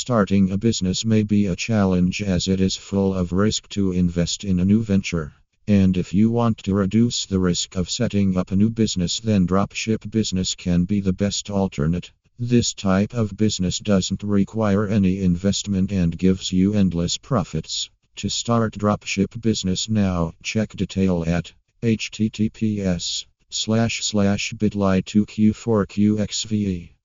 Starting a business may be a challenge as it is full of risk to invest in a new venture. And if you want to reduce the risk of setting up a new business, then dropship business can be the best alternate. This type of business doesn't require any investment and gives you endless profits. To start dropship business now, check detail at https slash slash bitly 2q4qxve